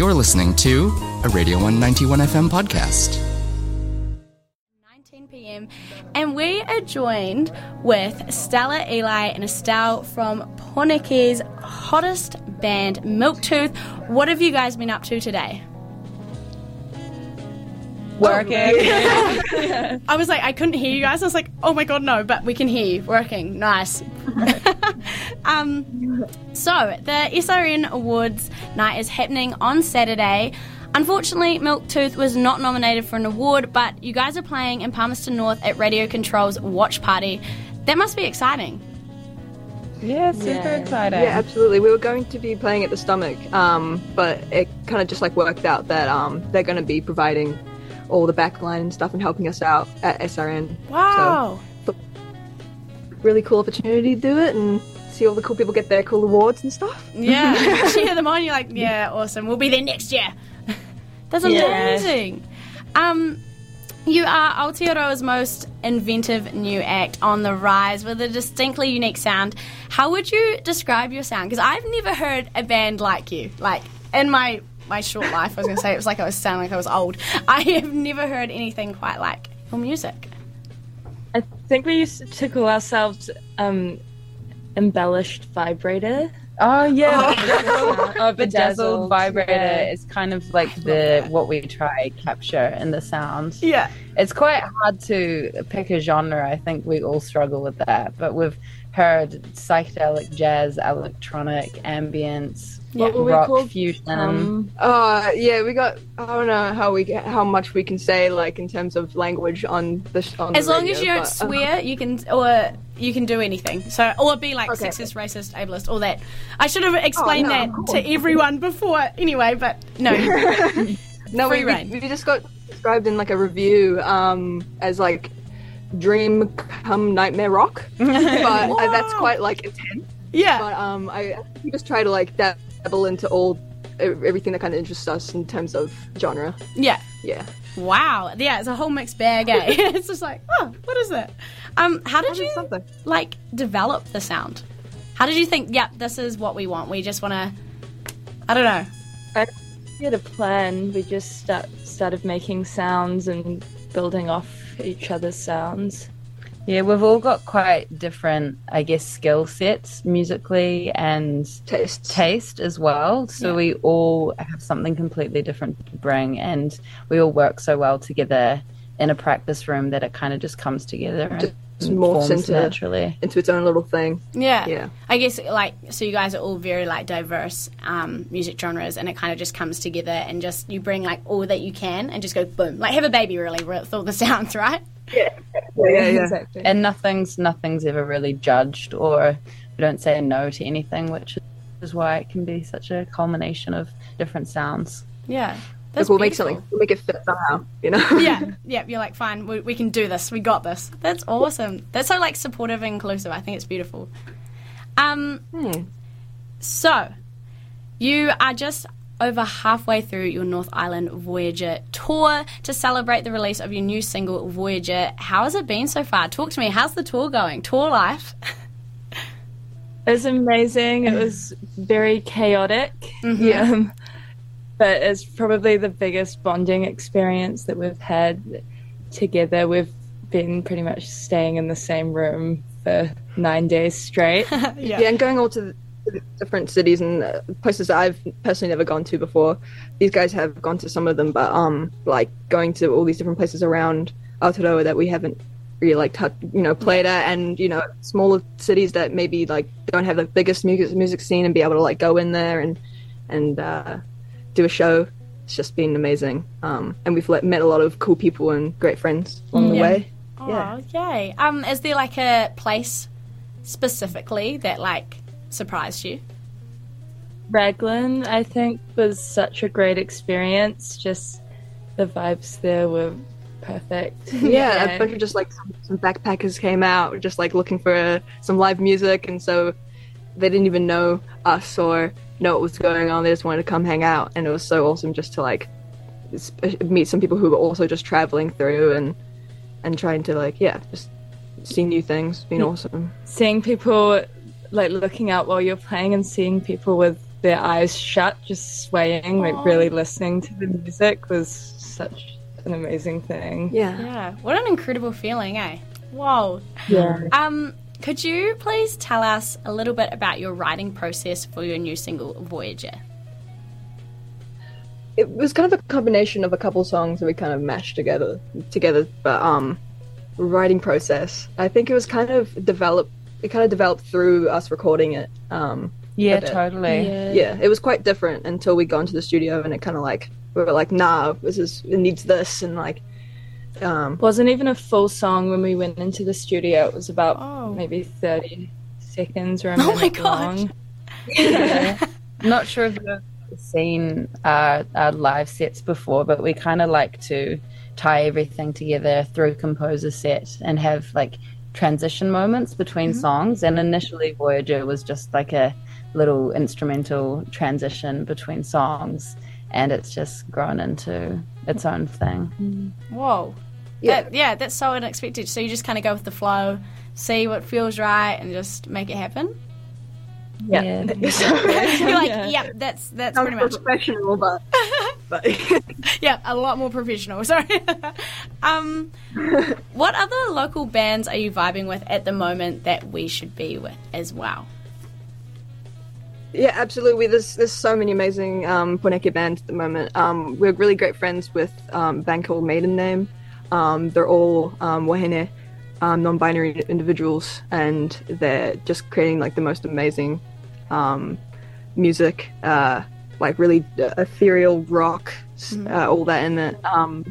You're listening to a Radio 191 FM podcast. 19 p.m. and we are joined with Stella Eli and Estelle from Poneke's hottest band, Milktooth. What have you guys been up to today? Working. I was like, I couldn't hear you guys. I was like, oh my god, no, but we can hear you. Working. Nice. um, so, the SRN Awards night is happening on Saturday. Unfortunately, Milktooth was not nominated for an award, but you guys are playing in Palmerston North at Radio Control's watch party. That must be exciting. yeah, super Yeah. exciting. Yeah, absolutely. We were going to be playing at the stomach, um, but it kind of just like worked out that um, they're going to be providing all the backline and stuff and helping us out at SRN. Wow. Really cool opportunity to do it and see all the cool people get their cool awards and stuff. Yeah. you hear them on, you're like, yeah, awesome. We'll be there next year. That's Yeah. amazing. Um, you are Aotearoa's most inventive new act on the rise with a distinctly unique sound. How would you describe your sound? Because I've never heard a band like you. Like, in my, my short life, I was going to say it was like I was sounding like I was old. I have never heard anything quite like your music. I think we used to call ourselves um, embellished vibrator. Oh yeah, Oh, bedazzled bedazzled, vibrator yeah. is kind of like the what we try capture in the sound. Yeah. It's quite hard to pick a genre. I think we all struggle with that, but we've heard psychedelic jazz, electronic, ambience, What were we rock called? fusion. Um, Uh, yeah, we got. I don't know how we get how much we can say like in terms of language on the sh- on As the long radio, as you don't but, uh, swear, you can or you can do anything. So or be like Okay. sexist, racist, ableist, all that. I should have explained no, that to everyone before anyway, but no. no, free we, reign. we, just got described in like a review um, as like dream come nightmare rock, but uh, that's quite like intense. yeah. But um, I just try to like dabble into all everything that kind of interests us in terms of genre. Yeah. Yeah. Wow. Yeah, it's a whole mixed bag, eh? it's just like, oh, what is that? Um, how did you something. like develop the sound? How did you think, yeah, this is what we want? We just wanna I don't know. we had a plan. We just start, started making sounds and building off each other's sounds. Yeah, we've all got quite different, I guess, skill sets musically and Taste. taste as well. So Yeah. we all have something completely different to bring, and we all work so well together in a practice room that it kind of just comes together and Just morphs into- naturally. into its own little thing. Yeah. Yeah. I guess like so you guys are all very like diverse um, music genres and it kind of just comes together and just you bring like all that you can and just go boom. Like have a baby really with all the sounds, right? Yeah, yeah. Exactly. And nothing's nothing's ever really judged, or we don't say no to anything, which is why it can be such a culmination of different sounds. Yeah. Like we'll make something, we'll make it fit somehow, you know? yeah, yeah. You're like, fine, we, we can do this. We got this. That's awesome. That's so like supportive and inclusive. I think it's beautiful. Um, Hmm. so you are just over halfway through your North Island Voyager tour to celebrate the release of your new single Voyager. How has it been so far? Talk to me. How's the tour going? Tour life? It was amazing. It was very chaotic. Yeah. Um, but it's probably the biggest bonding experience that we've had together. We've been pretty much staying in the same room for nine days straight. yeah, and going all to to the different cities and places that I've personally never gone to before. These guys have gone to some of them, but um, like going to all these different places around Aotearoa that we haven't really like you know played at, and you know smaller cities that maybe like don't have the biggest music music scene and be able to like go in there and and uh, do a show. It's just been amazing, um, and we've like, met a lot of cool people and great friends along the Yeah. way. Oh, yay. Um, is there like a place specifically that like surprised you? Raglan, I think, was such a great experience. Just the vibes there were perfect. yeah, a bunch of just like some, some backpackers came out just like looking for uh, some live music and so they didn't even know us or know what was going on they just wanted to come hang out and it was so awesome just to like s- meet some people who were also just traveling through and and trying to like yeah just see new things being awesome seeing people like looking out while you're playing and seeing people with their eyes shut, just swaying, like really listening to the music was such an amazing thing. Yeah. Yeah. What an incredible feeling, eh? Whoa. Yeah. Um, could you please tell us a little bit about your writing process for your new single, Voyager? It was kind of a combination of a couple songs that we kind of mashed together together, but um writing process. I think it was kind of developed it kind of developed through us recording it. Um Yeah, totally. yeah, it was quite different until we got into the studio and it kind of like we were like, nah, this is it needs this and like, um, Wasn't even a full song when we went into the studio. It was about Oh. maybe 30 seconds or a Oh minute my gosh. long. Not sure if you've seen our, our live sets before, but we kind of like to tie everything together through composer set and have like transition moments between mm-hmm. songs. And initially, Voyager was just like a little instrumental transition between songs, and it's just grown into its own thing. Mm-hmm. Whoa. Yeah. That, yeah, that's so unexpected. So you just kind of go with the flow, see what feels right, and just make it happen. Yeah. You're like, Yeah. yep, that's that's I'm pretty much. professional, but but Yeah, a lot more professional. Sorry. um, what other local bands are you vibing with at the moment that we should be with as well? Yeah, absolutely. There's there's so many amazing um, Poneke bands at the moment. Um, we're really great friends with um, a band called Maiden Name. Um, they're all um, wahine, um, non-binary individuals, and they're just creating like the most amazing um, music, uh, like really uh, ethereal rock, s uh, all that in it. Um,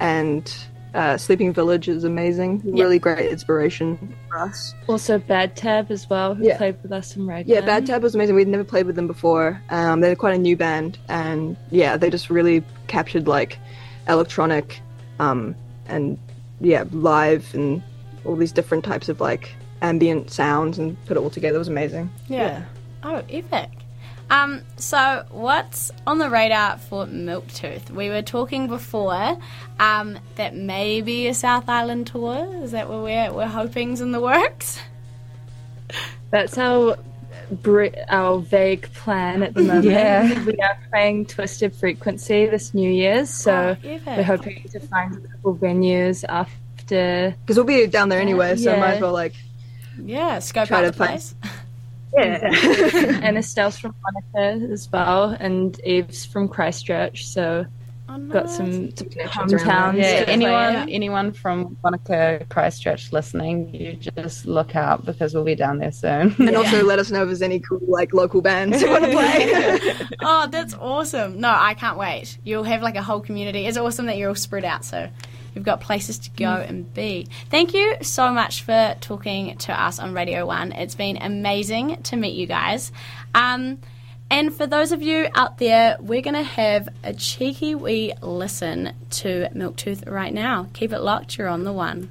and uh, Sleeping Village is amazing. Really great inspiration for us. Also, Bad Tab as well, who Yeah. played with us in Raglan. Yeah, Bad Tab was amazing. We'd never played with them before. Um, they're quite a new band, and yeah, they just really captured like electronic, um, and yeah, live and all these different types of like ambient sounds and put it all together. It was amazing. Yeah. Oh, epic. Um, so what's on the radar for Milktooth? We were talking before um, that maybe a South Island tour. Is that what we're we're hoping's in the works? That's our br- our vague plan at the moment. Yeah. we are playing Twisted Frequency this New Year's, so Oh, we're hoping to find a couple venues after. Because we'll be down there anyway, so Yeah. might as well like Yeah, scope Try out to the find- place. yeah. and Estelle's from Wanaka as well, and Eve's from Christchurch, so Oh, got nice. some hometowns. Yeah, to play anyone anyone from Wanaka Christchurch listening, you just look out because we'll be down there soon. and also let us know if there's any cool like local bands you want to play. Oh, that's awesome. No, I can't wait. You'll have like a whole community. It's awesome that you're all spread out, so you've got places to go and be. Thank you so much for talking to us on Radio 1. It's been amazing to meet you guys. Um, and for those of you out there, we're going to have a cheeky wee listen to Milktooth right now. Keep it locked, you're on the one.